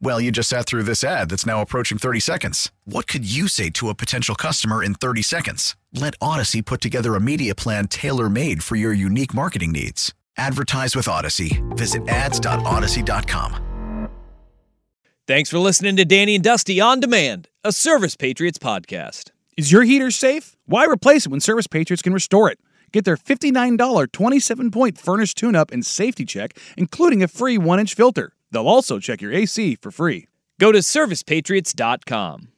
Well, you just sat through this ad that's now approaching 30 seconds. What could you say to a potential customer in 30 seconds? Let Odyssey put together a media plan tailor made for your unique marketing needs. Advertise with Odyssey. Visit ads.odyssey.com. Thanks for listening to Danny and Dusty on Demand, a Service Patriots podcast. Is your heater safe? Why replace it when Service Patriots can restore it? Get their $59 27 point furnace tune up and safety check, including a free one inch filter. They'll also check your AC for free. Go to servicepatriots.com.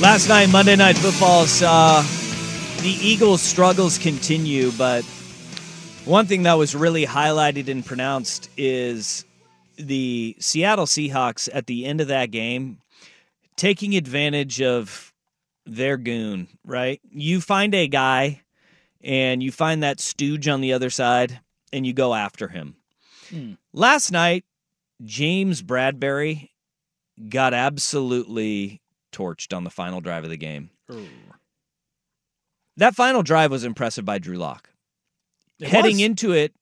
Last night, Monday Night Football saw the Eagles' struggles continue, but one thing that was really highlighted and pronounced is the Seattle Seahawks at the end of that game taking advantage of their goon, right? You find a guy and you find that stooge on the other side and you go after him. Hmm. Last night, James Bradberry got absolutely torched on the final drive of the game. That final drive was impressive by Drew Lock. Heading was. into it,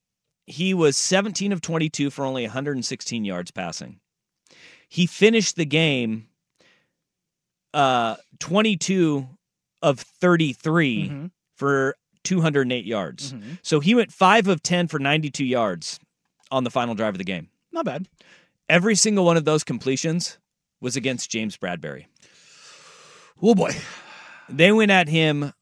he was 17 of 22 for only 116 yards passing. He finished the game uh, 22 of 33 Mhm. for 208 yards. Mhm. So he went 5 of 10 for 92 yards on the final drive of the game. Not bad. Every single one of those completions was against James Bradberry. Oh boy. They went at him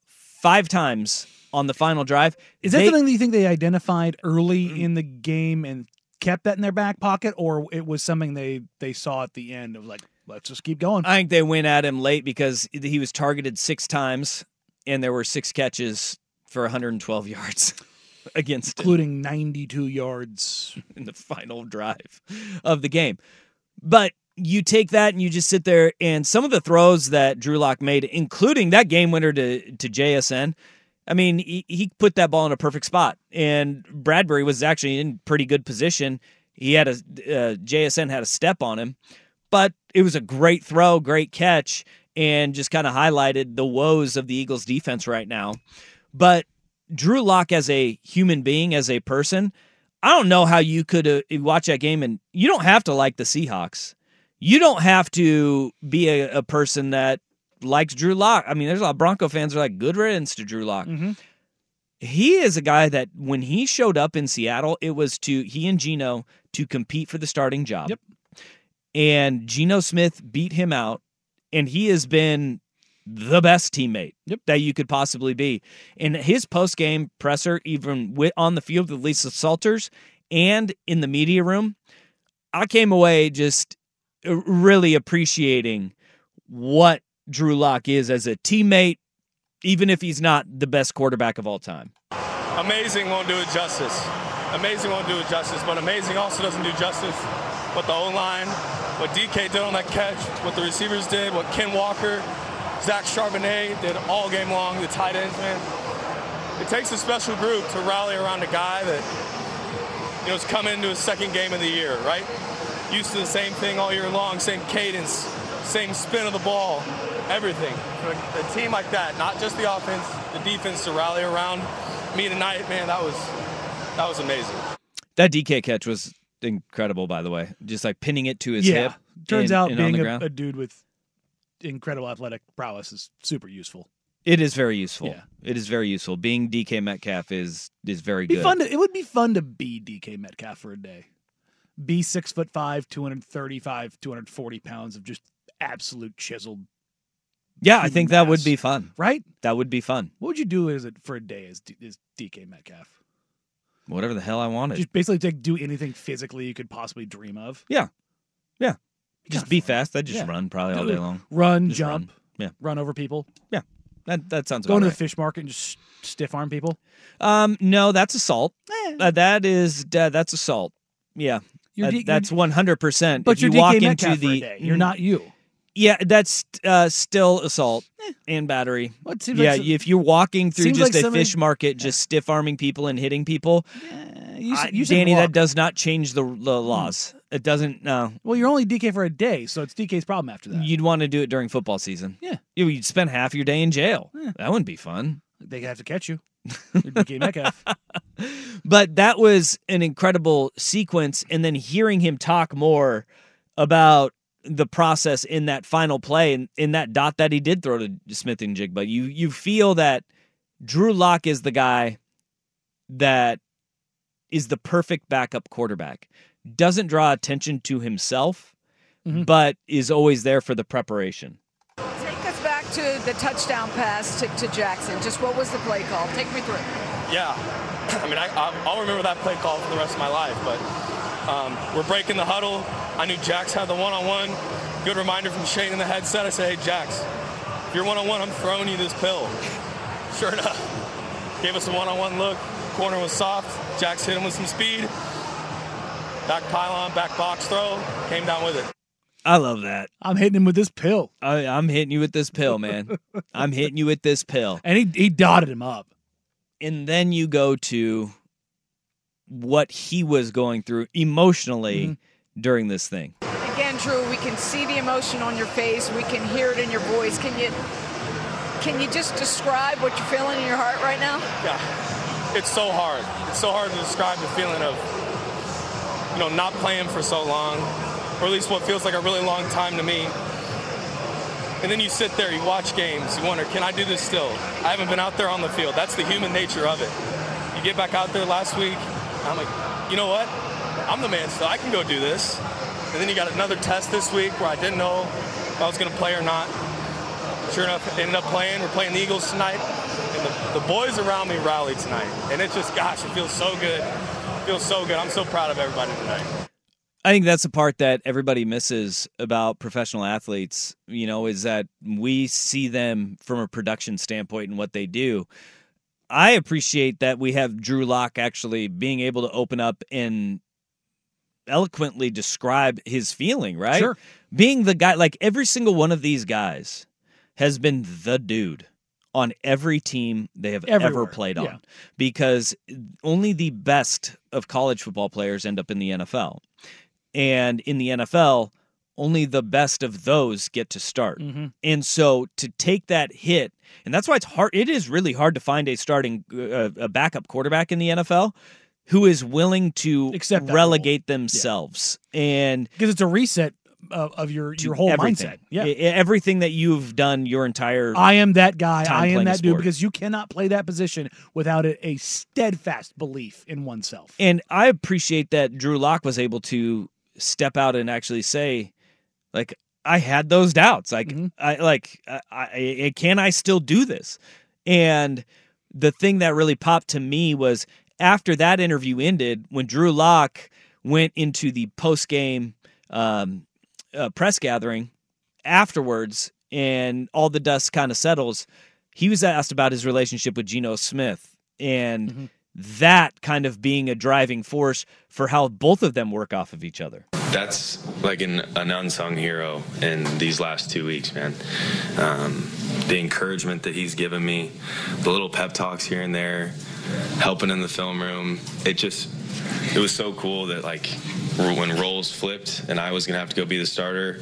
five times on the final drive. Is that They- something that you think they identified early mm-hmm. in the game and kept that in their back pocket, or it was something they they saw at the end of like, let's just keep going? I think they went at him late because he was targeted six times and there were six catches for 112 yards against him including 92 yards. in the final drive of the game. But you take that and you just sit there and some of the throws that Drew Lock made, including that game winner to to JSN. I mean, he, he put that ball in a perfect spot, and Bradberry was actually in pretty good position. He had a uh, JSN had a step on him, but it was a great throw, great catch, and just kind of highlighted the woes of the Eagles' defense right now. But Drew Lock as a human being, as a person, I don't know how you could uh, watch that game and you don't have to like the Seahawks. You don't have to be a, a person that likes Drew Lock. I mean, there's a lot of Bronco fans are like good riddance to Drew Lock. Mhm. He is a guy that when he showed up in Seattle, it was to he and Geno to compete for the starting job. Yep. And Geno Smith beat him out, and he has been the best teammate Yep. that you could possibly be. In his post game presser, even with, on the field with Lisa Salters and in the media room, I came away just uh, really appreciating what Drew Lock is as a teammate, even if he's not the best quarterback of all time. Amazing won't do it justice. Amazing won't do it justice, but amazing also doesn't do justice what the O line, what DK did on that catch, what the receivers did, what Ken Walker, Zach Charbonnet did all game long, the tight ends, man. It takes a special group to rally around a guy that, you know, is coming into his second game of the year, right? Used to the same thing all year long, same cadence, same spin of the ball, everything. For a team like that, not just the offense, the defense to rally around me tonight, man, that was that was amazing. That DK catch was incredible, by the way. Just like pinning it to his yeah. hip. Turns and- out and on being the a, a dude with incredible athletic prowess is super useful. It is very useful. Yeah. It is very useful. Being DK Metcalf is is very Be good. fun to, it would be fun to be DK Metcalf for a day. Be six foot five, 235, 240 pounds of just absolute chiseled Yeah, I think that would be fun. right. That would be fun. What would you do as a, for a day as, D, as DK Metcalf? Whatever the hell I wanted. Just basically like do anything physically you could possibly dream of. yeah. Yeah. Just be fast. I'd just Yeah. run probably all day long. Run, Just jump, run. Yeah. run over people. Yeah. That that sounds Go about into right. the fish market and just stiff arm people. Um, no, that's assault. Eh. Uh, that is uh, that's assault. Yeah, You're Uh, D- that's one hundred percent. But if you're you walk DK into Metcalf for a the, day. You're Mm, not you. Yeah, that's uh, still assault and battery. Well, it seems yeah, like some- if you're walking through seems just like a somebody- fish market, just stiff arming people and hitting people, Eh, you, I- you said Danny, walk. that does not change the, the laws. It doesn't. No, Well, you're only DK for a day, so it's DK's problem after that. you'd want to do it during football season. Yeah. You- you'd spend half your day in jail. Yeah. That wouldn't be fun. they have to catch you. You're DK Metcalf. But that was an incredible sequence. And then hearing him talk more about the process in that final play and in that dot that he did throw to Smith-Njigba, you you feel that Drew Lock is the guy that is the perfect backup quarterback. Doesn't draw attention to himself, Mhm. but is always there for the preparation. Take us back to the touchdown pass to, to Jaxon. Just what was the play call? Take me through. Yeah. I mean, I, I- I'll remember that play call for the rest of my life. But um, we're breaking the huddle. I knew Jax had the one-on-one. Good reminder from Shane in the headset. I said, hey, Jax, if you're one-on-one, I'm throwing you this pill. Sure enough, gave us a one-on-one look. Corner was soft. Jax hit him with some speed. Back pylon, back box throw. Came down with it. I love that. I'm hitting him with this pill, I, I'm hitting you with this pill, man. I'm hitting you with this pill. and he he dotted him up. and then you go to what he was going through emotionally Mm-hmm. during this thing. Again, Drew, we can see the emotion on your face. We can hear it in your voice. Can you can you just describe what you're feeling in your heart right now? Yeah, it's so hard. It's so hard to describe the feeling of, you know, not playing for so long, or at least what feels like a really long time to me. And then you sit there, you watch games, you wonder, can I do this still? I haven't been out there on the field. That's the human nature of it. You get back out there last week, I'm like, you know what? I'm the man still. I can go do this. And then you got another test this week where I didn't know if I was going to play or not. Sure enough, ended up playing. We're playing the Eagles tonight, and the, the boys around me rallied tonight, and it just, gosh, it feels so good. It feels so good. I'm so proud of everybody tonight. I think that's the part that everybody misses about professional athletes, you know, is that we see them from a production standpoint and what they do. I appreciate that we have Drew Lock actually being able to open up and eloquently describe his feeling, right? Sure. Being the guy, like every single one of these guys has been the dude on every team they have ever played on yeah. because only the best of college football players end up in the NFL. And in the NFL, only the best of those get to start. Mm-hmm. And so to take that hit, and that's why it's hard. It is really hard to find a starting, uh, a backup quarterback in the NFL who is willing to Accept relegate themselves and because it's a reset of, of your your whole everything. mindset. Yeah, everything that you've done your entire. I am that guy. I am that dude because you cannot play that position without a, a steadfast belief in oneself. and I appreciate that Drew Lock was able to step out and actually say, like, I had those doubts. Like, Mhm. I like, I, I, can I still do this? And the thing that really popped to me was after that interview ended, when Drew Lock went into the post game um, uh, press gathering afterwards, and all the dust kind of settles, he was asked about his relationship with Geno Smith and Mhm. that kind of being a driving force for how both of them work off of each other. that's like an, an unsung hero in these last two weeks, man. Um, the encouragement that he's given me, the little pep talks here and there, helping in the film room. It just, it was so cool that like when roles flipped and I was gonna have to go be the starter,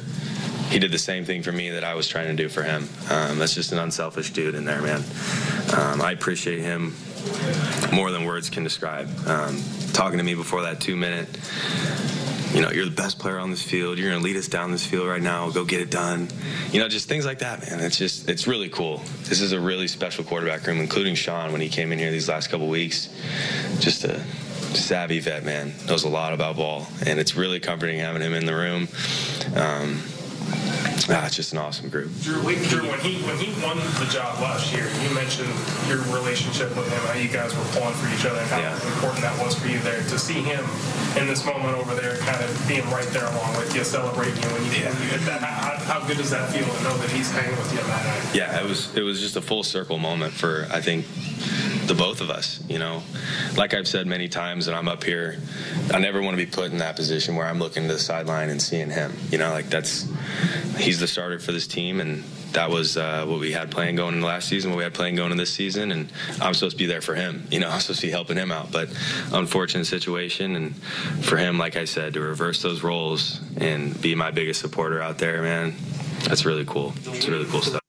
he did the same thing for me that I was trying to do for him. Um, that's just an unselfish dude in there, man. Um, I appreciate him more than words can describe. Um, talking to me before that two minute you know, you're the best player on this field. You're to lead us down this field right now. Go get it done. You know, just things like that, man. It's just, it's really cool. This is a really special quarterback room, including Sean when he came in here these last couple weeks. Just a savvy vet, man. Knows a lot about ball, and it's really comforting having him in the room. Um, ah, it's just an awesome group. Drew, Drew, when he when he won the job last year, you mentioned your relationship with him, how you guys were pulling for each other, and how Yeah. important that was for you there. To see him in this moment over there, kind of being right there along with you, celebrating you when you, when you hit that. How, how good does that feel to know that he's hanging with you that? Yeah, it was it was just a full circle moment for I think the both of us. You know, like I've said many times, and I'm up here, I never want to be put in that position where I'm looking to the sideline and seeing him. You know, like that's he's the starter for this team, and that was uh, what we had playing going into last season, what we had playing going into this season, and I'm supposed to be there for him. You know, I'm supposed to be helping him out, but unfortunate situation, and for him, like I said, to reverse those roles and be my biggest supporter out there, man, that's really cool. It's really cool stuff.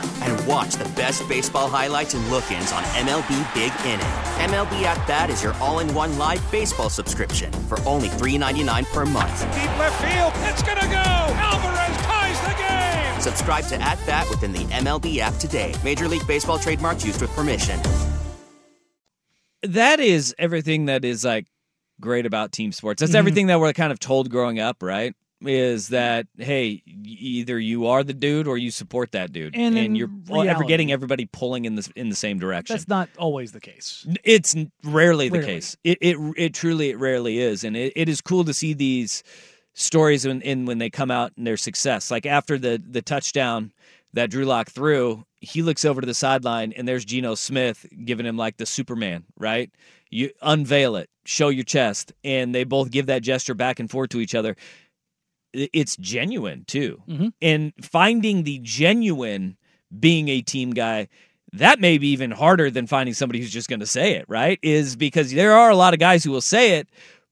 And watch the best baseball highlights and look ins on MLB Big Inning. MLB At Bat is your all in one live baseball subscription for only $3.99 per month. Deep left field, it's gonna go. Alvarez ties the game. Subscribe to At Bat within the MLB app today. Major League Baseball trademarks used with permission. that is everything that is like great about team sports. That's Mhm. everything that we're kind of told growing up, right? Is that hey, either you are the dude or you support that dude, And in you're all- ever getting everybody pulling in the in the same direction. That's not always the case. It's rarely the Rarely. case. It it it truly it rarely is, and it, it is cool to see these stories when in when they come out and their success. Like after the the touchdown that Drew Lock threw, he looks over to the sideline and there's Geno Smith giving him like the Superman, right? You unveil it, show your chest, and they both give that gesture back and forth to each other. It's genuine too, Mhm. and finding the genuine being a team guy that may be even harder than finding somebody who's just going to say it right is because there are a lot of guys who will say it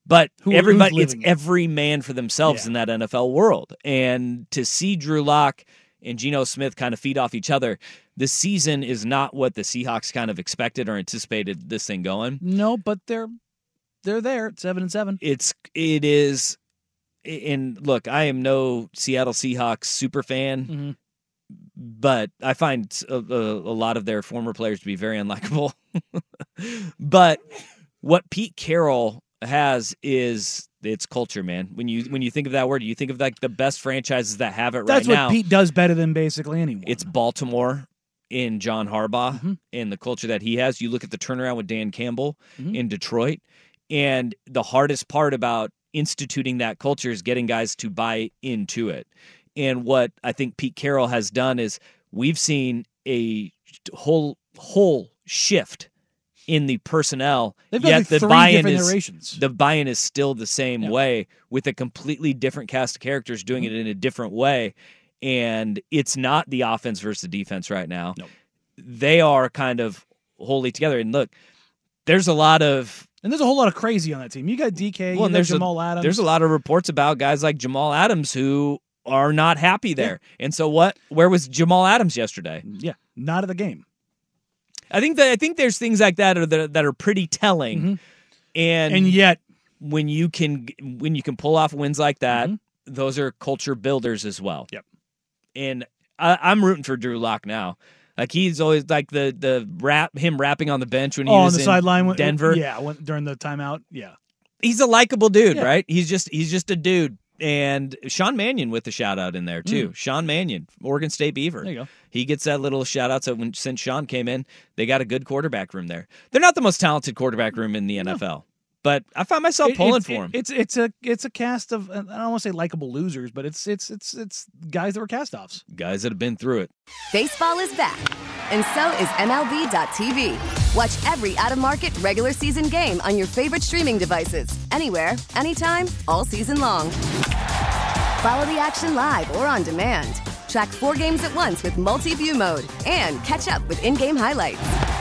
but Who- everybody it's it. every man for themselves Yeah. in that NFL world and to see Drew Lock and Geno Smith kind of feed off each other this season is not what the Seahawks kind of expected or anticipated this thing going No, but they're they're there at seven and seven. it's it is and look I am no Seattle Seahawks super fan Mhm. but I find a, a, a lot of their former players to be very unlikable. but what Pete Carroll has is it's culture, man. When you when you think of that word, you think of like the best franchises that have it That's right what. Pete does better than basically anyone. It's Baltimore in John Harbaugh Mhm. and the culture that he has. You look at the turnaround with Dan Campbell Mhm. in Detroit, and the hardest part about instituting that culture is getting guys to buy into it. And what I think Pete Carroll has done is we've seen a whole whole shift in the personnel. They've yet like the buy-in is the buy-in is still the same Yeah. way with a completely different cast of characters doing Mm-hmm. it in a different way and it's not the offense versus the defense right now Nope. they are kind of wholly together and look there's a lot of and there's a whole lot of crazy on that team. You got DK, well, you and there's Jamal a, Adams. there's a lot of reports about guys like Jamal Adams who are not happy there and so what where was Jamal Adams yesterday yeah, not at the game. I think that I think there's things like that are that, that are pretty telling Mhm. and And yet, when you can when you can pull off wins like that, those are culture builders as well. Mm-hmm. Yep. And I, I'm rooting for Drew Lock now. Like he's always like the the rap him rapping on the bench when he oh, on was the in sideline, Denver. Yeah, when, during the timeout. Yeah, He's a likable dude, Yeah. right? He's just he's just a dude. And Sean Mannion with the shout out in there too. Sean Mannion, Oregon State Beaver. Mm. There you go. He gets that little shout out. So when since Sean came in, they got a good quarterback room there. They're not the most talented quarterback room in the NFL, but I find myself It- pulling it's, for him. It's it's a it's a cast of I don't want to say likable losers, but it's it's it's it's guys that were cast offs. Guys that have been through it. Baseball is back, and so is MLB.tv. Watch every out of market regular season game on your favorite streaming devices, anywhere, anytime, all season long. Follow the action live or on demand. Track four games at once with multi-view mode and catch up with in-game highlights.